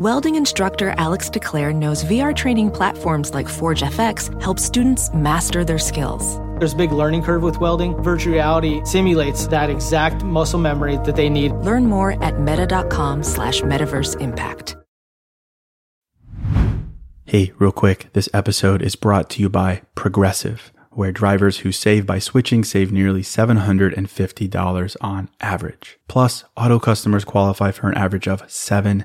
Welding instructor Alex DeClaire knows VR training platforms like Forge FX help students master their skills. There's a big learning curve with welding. Virtual reality simulates that exact muscle memory that they need. Learn more at meta.com slash metaverse impact. Hey, real quick, this episode is brought to you by Progressive, where drivers who save by switching save nearly $750 on average. Plus, auto customers qualify for an average of seven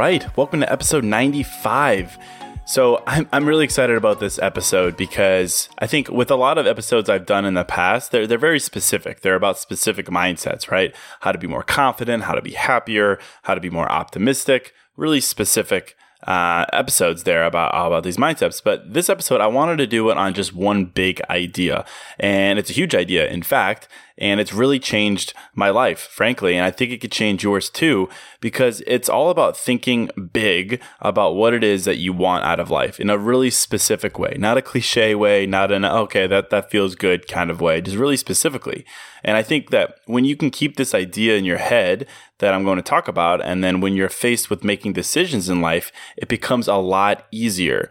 Right, welcome to episode 95. So, I'm, I'm really excited about this episode because I think with a lot of episodes I've done in the past, they're, they're very specific. They're about specific mindsets, right? How to be more confident, how to be happier, how to be more optimistic, really specific uh, episodes there about about these mindsets. But this episode, I wanted to do it on just one big idea, and it's a huge idea, in fact, and it's really changed my life, frankly, and I think it could change yours too because it's all about thinking big about what it is that you want out of life in a really specific way, not a cliche way, not an okay that that feels good kind of way, just really specifically. And I think that when you can keep this idea in your head that I'm going to talk about, and then when you're faced with making decisions in life, it becomes a lot easier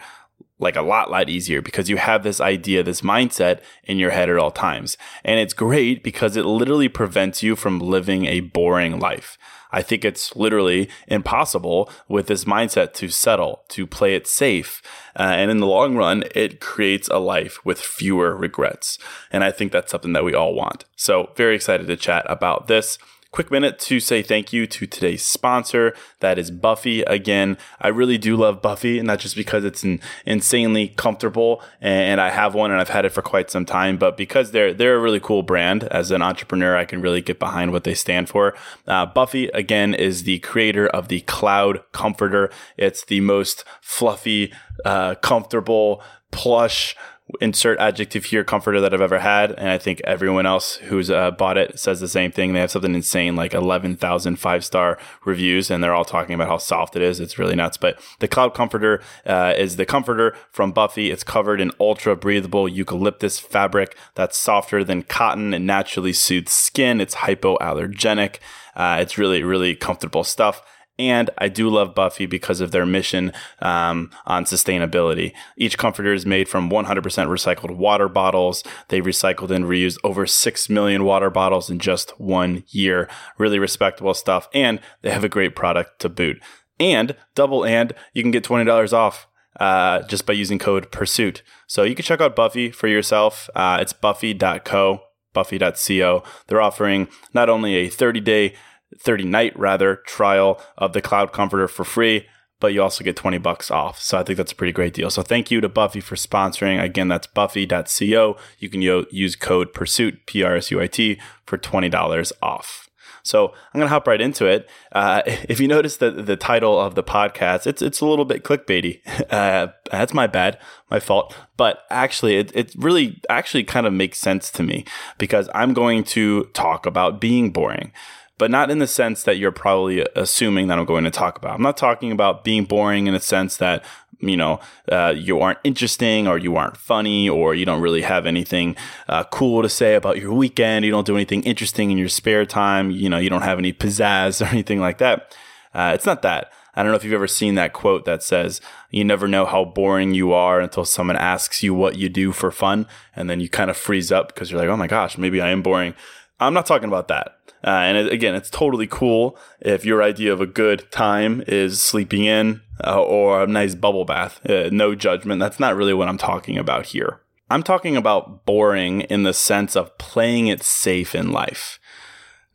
like a lot, lot easier because you have this idea, this mindset in your head at all times. And it's great because it literally prevents you from living a boring life. I think it's literally impossible with this mindset to settle, to play it safe. Uh, and in the long run, it creates a life with fewer regrets. And I think that's something that we all want. So, very excited to chat about this. Quick minute to say thank you to today's sponsor. That is Buffy. Again, I really do love Buffy, and not just because it's an insanely comfortable and I have one and I've had it for quite some time, but because they're they're a really cool brand. As an entrepreneur, I can really get behind what they stand for. Uh, Buffy again is the creator of the Cloud Comforter. It's the most fluffy, uh, comfortable, plush insert adjective here comforter that I've ever had. And I think everyone else who's uh, bought it says the same thing. They have something insane like 11,000 five star reviews, and they're all talking about how soft it is. It's really nuts. But the Cloud Comforter uh, is the comforter from Buffy. It's covered in ultra breathable eucalyptus fabric that's softer than cotton and naturally soothes skin. It's hypoallergenic. Uh, it's really, really comfortable stuff. And I do love Buffy because of their mission um, on sustainability. Each comforter is made from 100% recycled water bottles. They've recycled and reused over 6 million water bottles in just one year. Really respectable stuff. And they have a great product to boot. And double and you can get $20 off uh, just by using code PURSUIT. So you can check out Buffy for yourself. Uh, it's buffy.co, buffy.co. They're offering not only a 30 day 30 night rather trial of the cloud comforter for free but you also get 20 bucks off. So i think that's a pretty great deal. So thank you to buffy for sponsoring. Again that's buffy.co you can use code pursuit p-r-s-u-i-t for $20 off so I'm gonna hop right into it. Uh, if you notice the the title of the podcast, it's it's a little bit clickbaity. Uh, that's my bad, my fault. But actually, it it really actually kind of makes sense to me because I'm going to talk about being boring but not in the sense that you're probably assuming that I'm going to talk about. I'm not talking about being boring in a sense that you know uh, you aren't interesting or you aren't funny or you don't really have anything uh, cool to say about your weekend. You don't do anything interesting in your spare time. You know you don't have any pizzazz or anything like that. Uh, it's not that. I don't know if you've ever seen that quote that says, you never know how boring you are until someone asks you what you do for fun. And then you kind of freeze up because you're like, oh my gosh, maybe I am boring. I'm not talking about that. Uh, and it, again, it's totally cool if your idea of a good time is sleeping in uh, or a nice bubble bath. Uh, no judgment. That's not really what I'm talking about here. I'm talking about boring in the sense of playing it safe in life.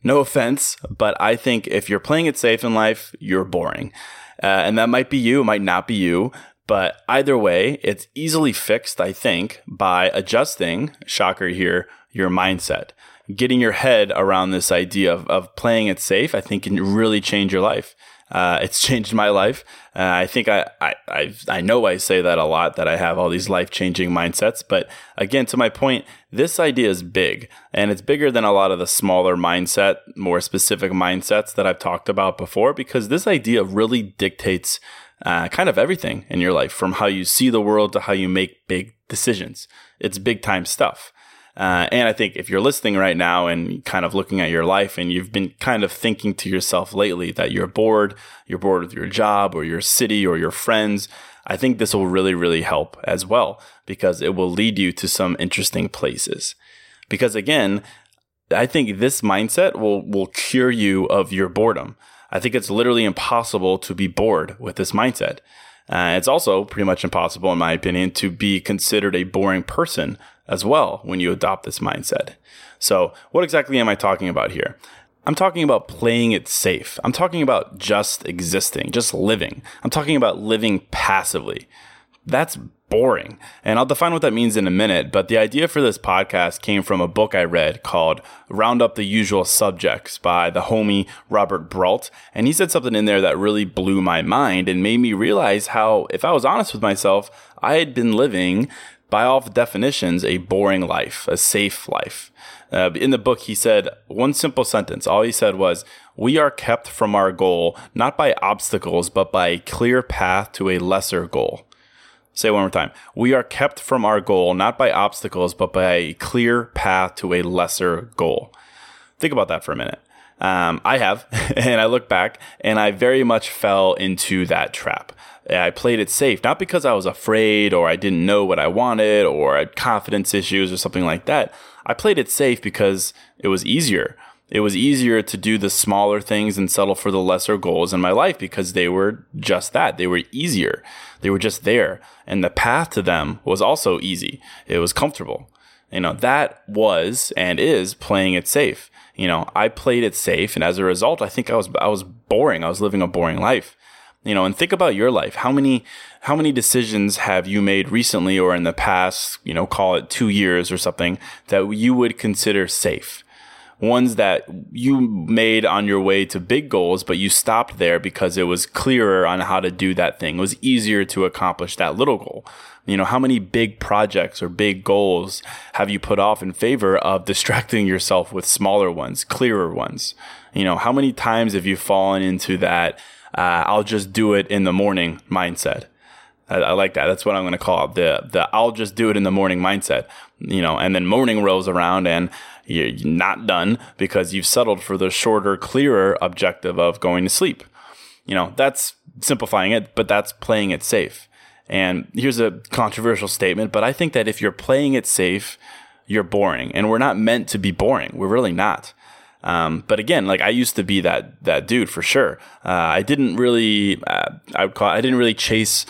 No offense, but I think if you're playing it safe in life, you're boring. Uh, and that might be you, it might not be you. But either way, it's easily fixed, I think, by adjusting, shocker here, your mindset getting your head around this idea of, of playing it safe, I think can really change your life. Uh, it's changed my life. Uh, I think I, I, I, I, know I say that a lot that I have all these life changing mindsets. But again, to my point, this idea is big and it's bigger than a lot of the smaller mindset, more specific mindsets that I've talked about before because this idea really dictates uh, kind of everything in your life from how you see the world to how you make big decisions. It's big time stuff. Uh, and I think if you're listening right now and kind of looking at your life and you've been kind of thinking to yourself lately that you're bored, you're bored with your job or your city or your friends, I think this will really, really help as well because it will lead you to some interesting places. Because again, I think this mindset will, will cure you of your boredom. I think it's literally impossible to be bored with this mindset. Uh, it's also pretty much impossible, in my opinion, to be considered a boring person as well when you adopt this mindset. So, what exactly am I talking about here? I'm talking about playing it safe. I'm talking about just existing, just living. I'm talking about living passively. That's boring. And I'll define what that means in a minute. But the idea for this podcast came from a book I read called Round Up the Usual Subjects by the homie Robert Brault. And he said something in there that really blew my mind and made me realize how, if I was honest with myself, I had been living by all definitions, a boring life, a safe life. Uh, in the book, he said one simple sentence. All he said was, We are kept from our goal, not by obstacles, but by a clear path to a lesser goal. Say one more time. We are kept from our goal, not by obstacles, but by a clear path to a lesser goal. Think about that for a minute. Um, I have, and I look back, and I very much fell into that trap. I played it safe, not because I was afraid or I didn't know what I wanted or I had confidence issues or something like that. I played it safe because it was easier. It was easier to do the smaller things and settle for the lesser goals in my life because they were just that. They were easier. They were just there. And the path to them was also easy. It was comfortable. You know, that was and is playing it safe. You know, I played it safe and as a result, I think I was I was boring. I was living a boring life you know and think about your life how many how many decisions have you made recently or in the past you know call it 2 years or something that you would consider safe ones that you made on your way to big goals but you stopped there because it was clearer on how to do that thing. It was easier to accomplish that little goal. You know how many big projects or big goals have you put off in favor of distracting yourself with smaller ones clearer ones? You know how many times have you fallen into that uh, I'll just do it in the morning mindset. I, I like that. That's what I'm going to call it. The, the I'll just do it in the morning mindset, you know, and then morning rolls around and you're not done because you've settled for the shorter, clearer objective of going to sleep. You know, that's simplifying it, but that's playing it safe. And here's a controversial statement, but I think that if you're playing it safe, you're boring. And we're not meant to be boring. We're really not. Um, but again, like I used to be that that dude for sure. Uh, I didn't really, uh, I would call, I didn't really chase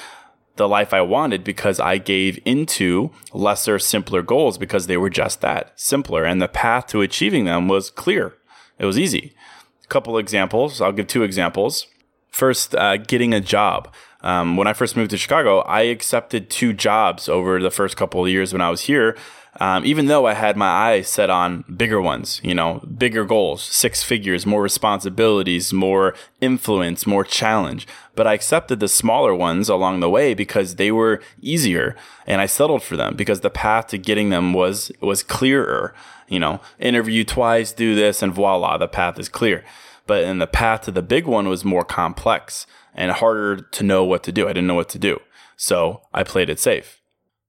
the life I wanted because I gave into lesser, simpler goals because they were just that simpler, and the path to achieving them was clear. It was easy. A couple examples. I'll give two examples. First, uh, getting a job. Um, when I first moved to Chicago, I accepted two jobs over the first couple of years when I was here um, even though I had my eyes set on bigger ones, you know, bigger goals, six figures, more responsibilities, more influence, more challenge. But I accepted the smaller ones along the way because they were easier and I settled for them because the path to getting them was, was clearer. You know, interview twice, do this, and voila, the path is clear. But in the path to the big one was more complex and harder to know what to do. I didn't know what to do. So I played it safe.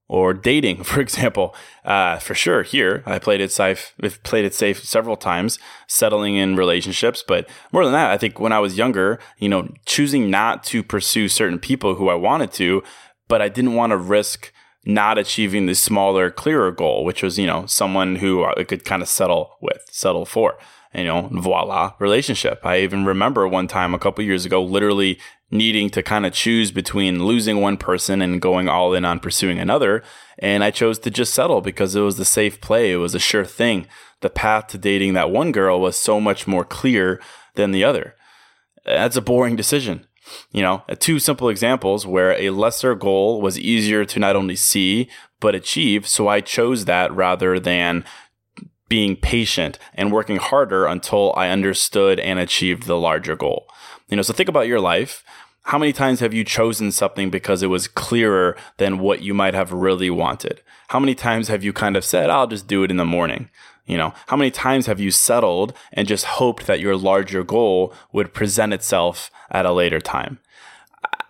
or dating, for example. Uh, for sure, here I played it safe. Played it safe several times, settling in relationships. But more than that, I think when I was younger, you know, choosing not to pursue certain people who I wanted to, but I didn't want to risk not achieving the smaller, clearer goal, which was you know someone who I could kind of settle with, settle for you know, voila, relationship. I even remember one time a couple years ago, literally needing to kind of choose between losing one person and going all in on pursuing another. And I chose to just settle because it was the safe play. It was a sure thing. The path to dating that one girl was so much more clear than the other. That's a boring decision. You know, two simple examples where a lesser goal was easier to not only see, but achieve. So I chose that rather than being patient and working harder until I understood and achieved the larger goal. You know, so think about your life. How many times have you chosen something because it was clearer than what you might have really wanted? How many times have you kind of said, I'll just do it in the morning? You know, how many times have you settled and just hoped that your larger goal would present itself at a later time?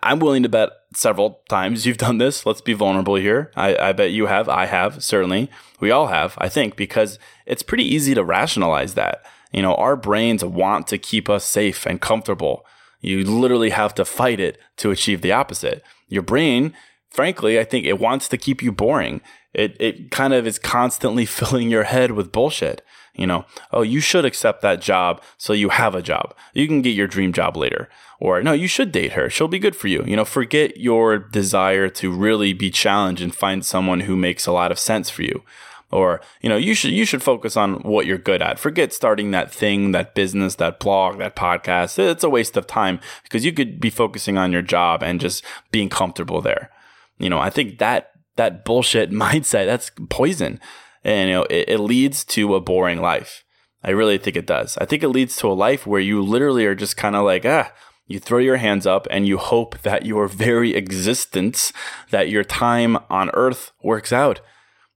I'm willing to bet several times you've done this. Let's be vulnerable here. I, I, bet you have. I have, certainly. We all have, I think, because it's pretty easy to rationalize that. You know, our brains want to keep us safe and comfortable. You literally have to fight it to achieve the opposite. Your brain, frankly, I think it wants to keep you boring. It, it kind of is constantly filling your head with bullshit. You know, oh, you should accept that job so you have a job. You can get your dream job later. Or no, you should date her. She'll be good for you. You know, forget your desire to really be challenged and find someone who makes a lot of sense for you. Or, you know, you should you should focus on what you're good at. Forget starting that thing, that business, that blog, that podcast. It's a waste of time because you could be focusing on your job and just being comfortable there. You know, I think that that bullshit mindset, that's poison and you know it, it leads to a boring life. I really think it does. I think it leads to a life where you literally are just kind of like, ah, you throw your hands up and you hope that your very existence, that your time on earth works out,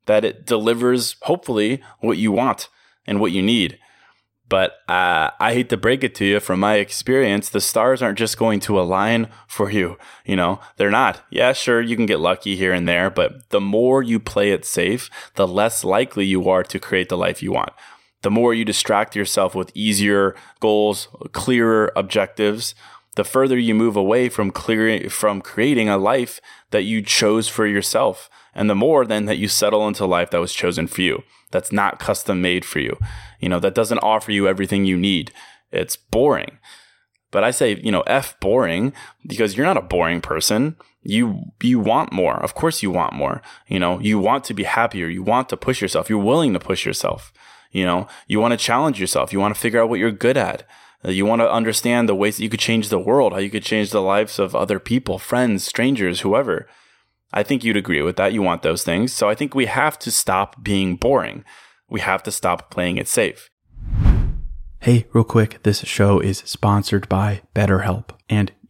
that it delivers, hopefully, what you want and what you need. But uh, I hate to break it to you from my experience, the stars aren't just going to align for you. You know, they're not. Yeah, sure, you can get lucky here and there, but the more you play it safe, the less likely you are to create the life you want. The more you distract yourself with easier goals, clearer objectives, the further you move away from clearing from creating a life that you chose for yourself and the more then that you settle into life that was chosen for you that's not custom made for you. You know that doesn't offer you everything you need. It's boring. But i say you know f boring because you're not a boring person. You you want more. Of course you want more. You know you want to be happier. You want to push yourself. You're willing to push yourself. You know you want to challenge yourself. You want to figure out what you're good at. You want to understand the ways that you could change the world how you could change the lives of other people friends strangers whoever I think you'd agree with that. You want those things. So I think we have to stop being boring. We have to stop playing it safe. Hey, real quick, this show is sponsored by BetterHelp. And,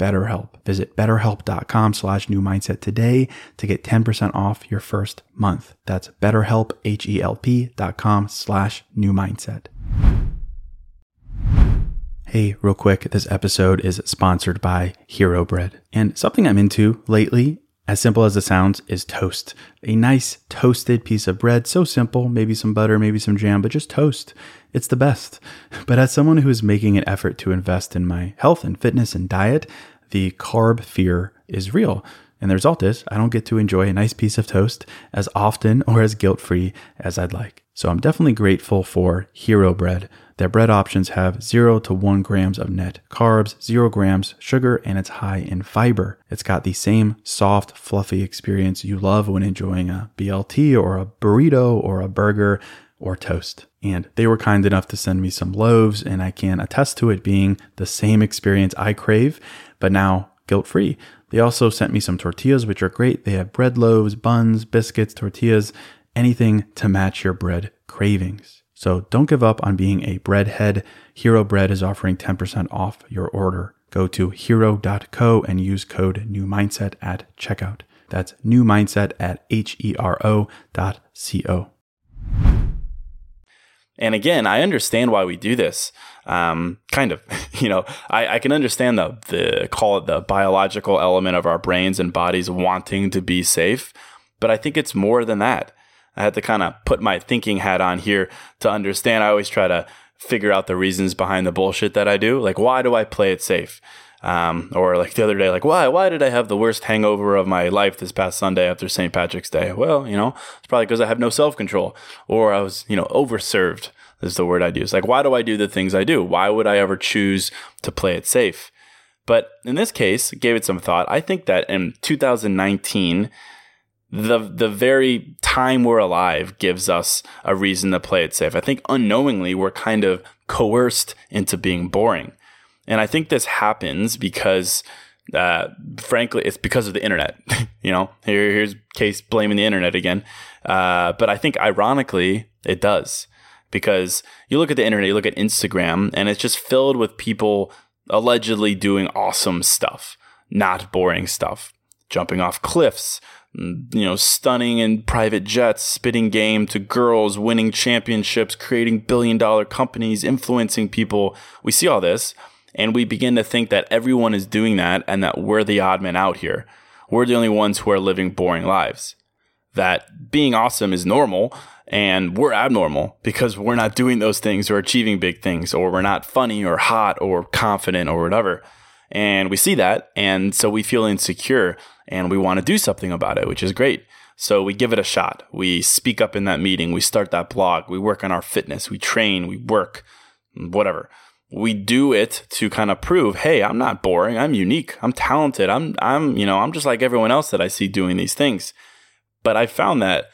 BetterHelp. Visit betterhelp.com slash new mindset today to get 10% off your first month. That's betterhelp, H-E-L-P dot com slash new mindset. Hey, real quick, this episode is sponsored by Hero Bread. And something I'm into lately, as simple as it sounds, is toast. A nice toasted piece of bread, so simple, maybe some butter, maybe some jam, but just toast. It's the best. But as someone who is making an effort to invest in my health and fitness and diet, the carb fear is real. And the result is I don't get to enjoy a nice piece of toast as often or as guilt free as I'd like. So I'm definitely grateful for Hero Bread. Their bread options have 0 to 1 grams of net carbs, 0 grams sugar, and it's high in fiber. It's got the same soft, fluffy experience you love when enjoying a BLT or a burrito or a burger or toast. And they were kind enough to send me some loaves, and I can attest to it being the same experience I crave, but now guilt free. They also sent me some tortillas, which are great. They have bread loaves, buns, biscuits, tortillas, anything to match your bread cravings. So don't give up on being a breadhead. Hero Bread is offering 10% off your order. Go to hero.co and use code new mindset at checkout. That's new mindset at H E R O dot C O. And again, I understand why we do this. Um, kind of, you know, I, I can understand the, the call it the biological element of our brains and bodies wanting to be safe, but I think it's more than that. I had to kind of put my thinking hat on here to understand. I always try to figure out the reasons behind the bullshit that I do. Like, why do I play it safe? Um, or like the other day, like, why, why did I have the worst hangover of my life this past Sunday after St. Patrick's Day? Well, you know, it's probably because I have no self control or I was, you know, overserved is the word I'd use. Like, why do I do the things I do? Why would I ever choose to play it safe? But in this case, gave it some thought. I think that in 2019, the the very time we're alive gives us a reason to play it safe. I think unknowingly we're kind of coerced into being boring. And I think this happens because uh, frankly, it's because of the internet. you know, here, here's case blaming the internet again. Uh, but I think ironically, it does because you look at the internet, you look at Instagram, and it's just filled with people allegedly doing awesome stuff, not boring stuff, jumping off cliffs, mm, you know, stunning in private jets, spitting game to girls, winning championships, creating billion dollar companies, influencing people. We see all this and we begin to think that everyone is doing that and that we're the odd men out here. We're the only ones who are living boring lives. That being awesome is normal and we're abnormal because we're not doing those things or achieving big things or we're not funny or hot or confident or whatever. And we see that. And so we feel insecure and we want to do something about it, which is great. So we give it a shot. We speak up in that meeting. We start that blog. We work on our fitness. We train. We work, whatever. We do it to kind of prove, hey, I'm not boring. I'm unique. I'm talented. I'm, I'm, you know, I'm just like everyone else that I see doing these things. But I found that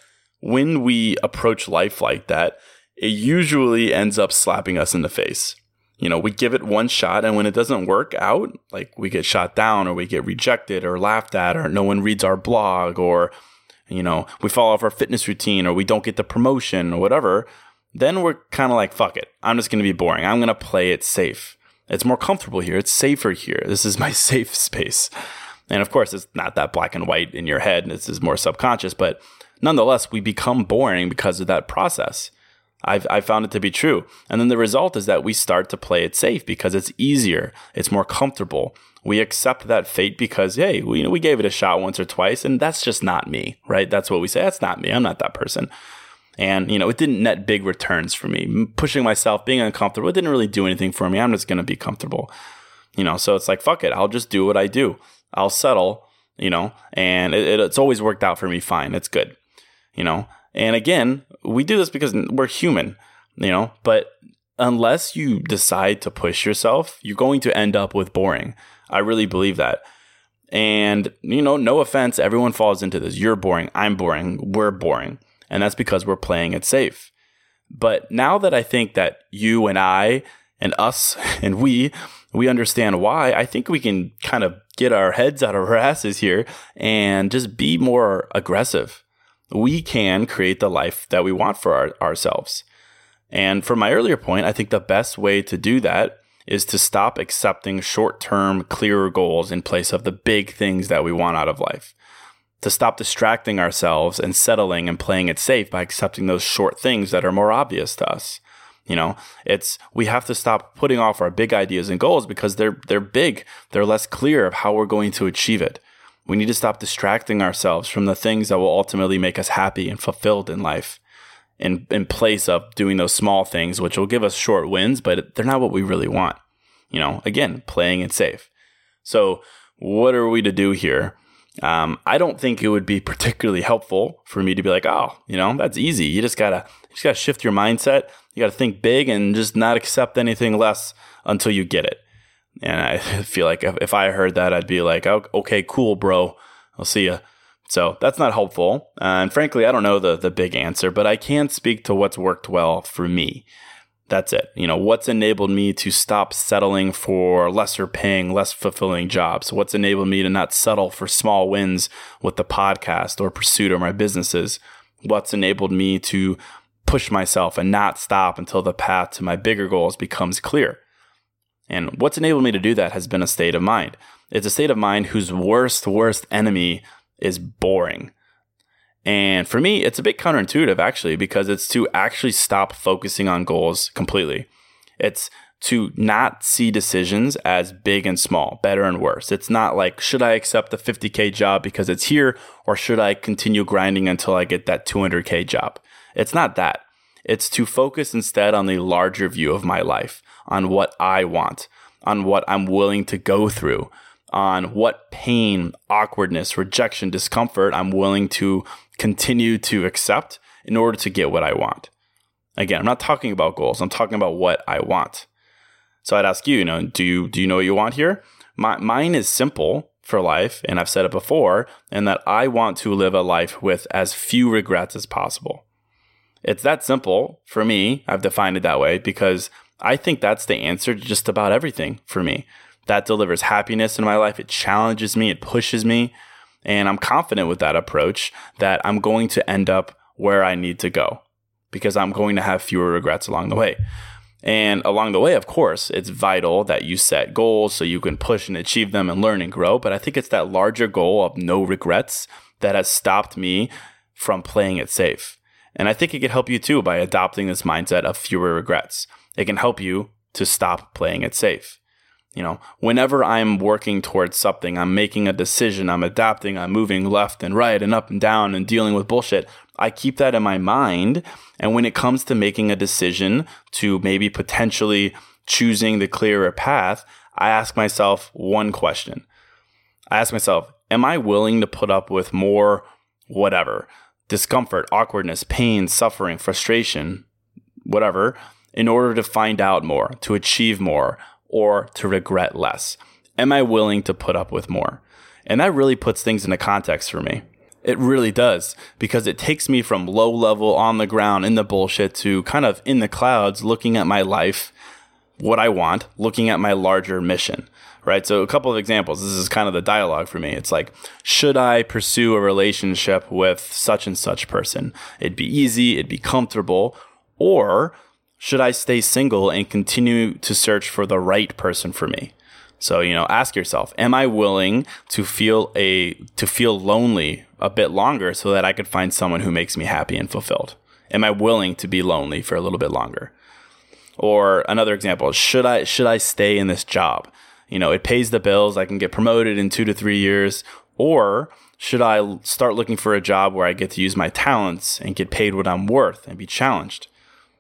when we approach life like that, it usually ends up slapping us in the face. You know, we give it one shot, and when it doesn't work out, like we get shot down or we get rejected or laughed at, or no one reads our blog, or, you know, we fall off our fitness routine or we don't get the promotion or whatever, then we're kind of like, fuck it. I'm just going to be boring. I'm going to play it safe. It's more comfortable here. It's safer here. This is my safe space. And of course, it's not that black and white in your head. This is more subconscious, but nonetheless, we become boring because of that process. I've, I found it to be true. And then the result is that we start to play it safe because it's easier, it's more comfortable. We accept that fate because, hey, we, we gave it a shot once or twice, and that's just not me, right? That's what we say. That's not me. I'm not that person. And, you know, it didn't net big returns for me. Pushing myself, being uncomfortable, it didn't really do anything for me. I'm just going to be comfortable. You know, so it's like, fuck it. I'll just do what I do. I'll settle, you know, and it, it, it's always worked out for me fine. It's good you know? And again, we do this because we're human, you know, but unless you decide to push yourself, you're going to end up with boring. I really believe that. And, you know, no offense, everyone falls into this. You're boring, I'm boring, we're boring. And that's because we're playing it safe. But now that I think that you and I and us and we, we understand why, I think we can kind of get our heads out of our asses here and just be more aggressive we can create the life that we want for our, ourselves. And from my earlier point, I think the best way to do that is to stop accepting short term, clearer goals in place of the big things that we want out of life. To stop distracting ourselves and settling and playing it safe by accepting those short things that are more obvious to us. You know, it's we have to stop putting off our big ideas and goals because they're they're big. They're less clear of how we're going to achieve it. We need to stop distracting ourselves from the things that will ultimately make us happy and fulfilled in life in, in place of doing those small things, which will give us short wins, but they're not what we really want. You know, again, playing it safe. So, what are we to do here? Um, I don't think it would be particularly helpful for me to be like, oh, you know, that's easy. You just gotta, you just gotta shift your mindset. You gotta think big and just not accept anything less until you get it. And I feel like if, I heard that, I'd be like, oh, okay, cool, bro. I'll see you. So that's not helpful. Uh, and frankly, I don't know the the big answer, but I can speak to what's worked well for me. That's it. You know, what's enabled me to stop settling for lesser paying, less fulfilling jobs? What's enabled me to not settle for small wins with the podcast or pursuit of my businesses? What's enabled me to push myself and not stop until the path to my bigger goals becomes clear? And what's enabled me to do that has been a state of mind. It's a state of mind whose worst, worst enemy is boring. And for me, it's a bit counterintuitive actually, because it's to actually stop focusing on goals completely. It's to not see decisions as big and small, better and worse. It's not like, should I accept the 50K job because it's here, or should I continue grinding until I get that 200K job? It's not that. It's to focus instead on the larger view of my life, on what I want, on what I'm willing to go through, on what pain, awkwardness, rejection, discomfort I'm willing to continue to accept in order to get what I want. Again, I'm not talking about goals. I'm talking about what I want. So I'd ask you, you know, do you do you know what you want here? My, mine is simple for life, and I've said it before, and that I want to live a life with as few regrets as possible. It's that simple for me. I've defined it that way because I think that's the answer to just about everything for me. That delivers happiness in my life. It challenges me, it pushes me. And I'm confident with that approach that I'm going to end up where I need to go because I'm going to have fewer regrets along the way. And along the way, of course, it's vital that you set goals so you can push and achieve them and learn and grow. But I think it's that larger goal of no regrets that has stopped me from playing it safe. And I think it could help you too by adopting this mindset of fewer regrets. It can help you to stop playing it safe. You know, whenever I'm working towards something, I'm making a decision, I'm adapting, I'm moving left and right and up and down and dealing with bullshit. I keep that in my mind. And when it comes to making a decision to maybe potentially choosing the clearer path, I ask myself one question. I ask myself, am I willing to put up with more whatever, discomfort, awkwardness, pain, suffering, frustration, whatever, in order to find out more, to achieve more, or to regret less? Am I willing to put up with more? And that really puts things into context for me. It really does because it takes me from low level on the ground in the bullshit to kind of in the clouds looking at my life, what I want, looking at my larger mission, right? So, a couple of examples. This is kind of the dialogue for me. It's like, should I pursue a relationship with such and such person? It'd be easy, it'd be comfortable. Or should I stay single and continue to search for the right person for me? So, you know, ask yourself, am I willing to feel a to feel lonely a bit longer so that I could find someone who makes me happy and fulfilled? Am I willing to be lonely for a little bit longer? Or another example, should I should I stay in this job? You know, it pays the bills, I can get promoted in 2 to 3 years, or should I start looking for a job where I get to use my talents and get paid what I'm worth and be challenged?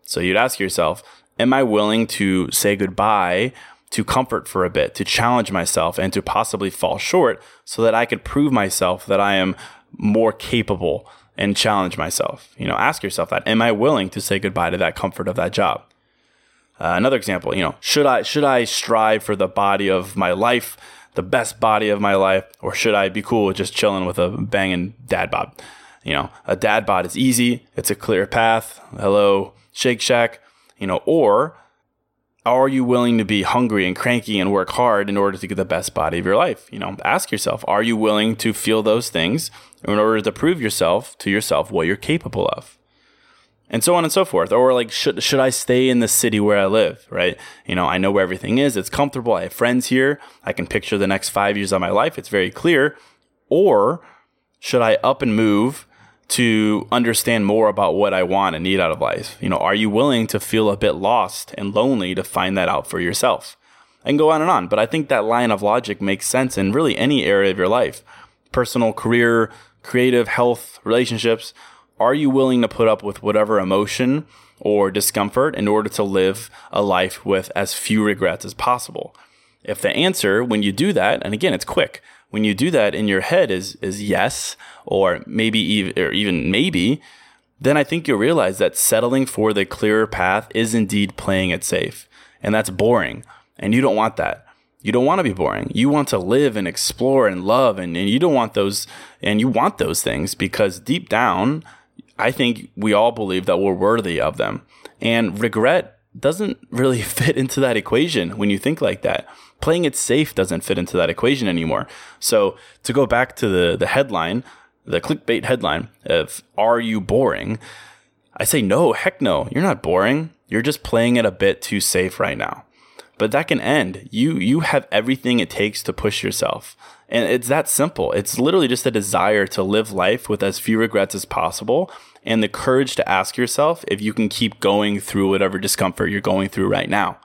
So you'd ask yourself, am I willing to say goodbye to comfort for a bit, to challenge myself and to possibly fall short so that I could prove myself that I am more capable and challenge myself? You know, ask yourself that. Am I willing to say goodbye to that comfort of that job? Uh, another example, you know, should I should I strive for the body of my life, the best body of my life, or should I be cool with just chilling with a banging dad bod? You know, a dad bod is easy, it's a clear path. Hello, Shake Shack, you know, or are you willing to be hungry and cranky and work hard in order to get the best body of your life? You know, ask yourself, are you willing to feel those things in order to prove yourself to yourself what you're capable of? And so on and so forth. Or like, should, should I stay in the city where I live? Right. You know, I know where everything is. It's comfortable. I have friends here. I can picture the next five years of my life. It's very clear. Or should I up and move to understand more about what I want and need out of life? You know, are you willing to feel a bit lost and lonely to find that out for yourself? And go on and on. But I think that line of logic makes sense in really any area of your life personal, career, creative, health, relationships. Are you willing to put up with whatever emotion or discomfort in order to live a life with as few regrets as possible? If the answer, when you do that, and again, it's quick, when you do that in your head is is yes or maybe even or even maybe, then I think you'll realize that settling for the clearer path is indeed playing it safe. And that's boring. And you don't want that. You don't want to be boring. You want to live and explore and love and, and you don't want those and you want those things because deep down, I think we all believe that we're worthy of them. And regret doesn't really fit into that equation when you think like that. Playing it safe doesn't fit into that equation anymore. So to go back to the, the headline, the clickbait headline of Are You Boring? I say, no, heck no, you're not boring. You're just playing it a bit too safe right now. But that can end. You, you have everything it takes to push yourself. And it's that simple. It's literally just a desire to live life with as few regrets as possible and the courage to ask yourself if you can keep going through whatever discomfort you're going through right now.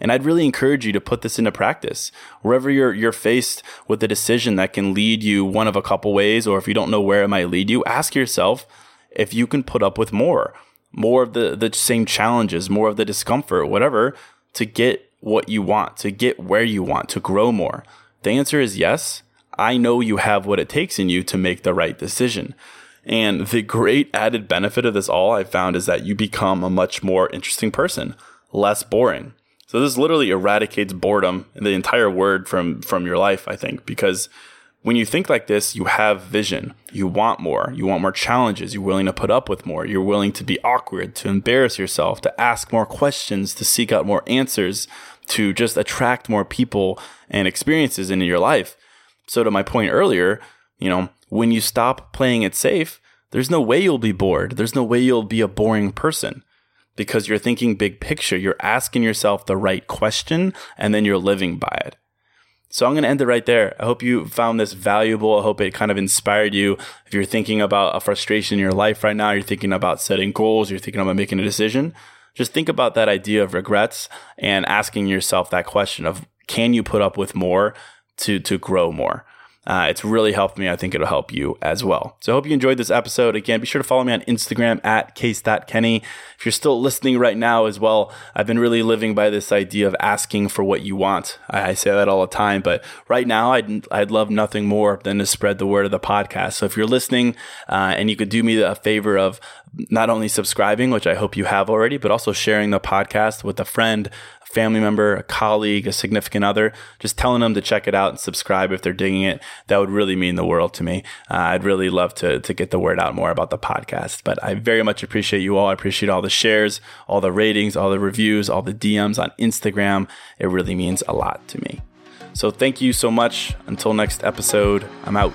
And I'd really encourage you to put this into practice. Wherever you're you're faced with a decision that can lead you one of a couple ways, or if you don't know where it might lead you, ask yourself if you can put up with more, more of the, the same challenges, more of the discomfort, whatever, to get what you want, to get where you want, to grow more. The answer is yes. I know you have what it takes in you to make the right decision. And the great added benefit of this all I found is that you become a much more interesting person, less boring. So this literally eradicates boredom and the entire word from from your life, I think, because when you think like this, you have vision. You want more. You want more challenges. You're willing to put up with more. You're willing to be awkward, to embarrass yourself, to ask more questions, to seek out more answers, to just attract more people and experiences into your life. So to my point earlier, you know, when you stop playing it safe, there's no way you'll be bored. There's no way you'll be a boring person because you're thinking big picture. You're asking yourself the right question and then you're living by it. So I'm going to end it right there. I hope you found this valuable. I hope it kind of inspired you. If you're thinking about a frustration in your life right now, you're thinking about setting goals, you're thinking about making a decision, just think about that idea of regrets and asking yourself that question of can you put up with more to to grow more? Uh, it's really helped me. I think it'll help you as well. So I hope you enjoyed this episode. Again, be sure to follow me on Instagram at case.kenny. If you're still listening right now as well, I've been really living by this idea of asking for what you want. I, I say that all the time, but right now I'd, I'd love nothing more than to spread the word of the podcast. So if you're listening uh, and you could do me a favor of not only subscribing, which I hope you have already, but also sharing the podcast with a friend, family member, a colleague, a significant other, just telling them to check it out and subscribe if they're digging it. That would really mean the world to me. Uh, I'd really love to, to get the word out more about the podcast. But I very much appreciate you all. I appreciate all the shares, all the ratings, all the reviews, all the DMs on Instagram. It really means a lot to me. So thank you so much. Until next episode, I'm out.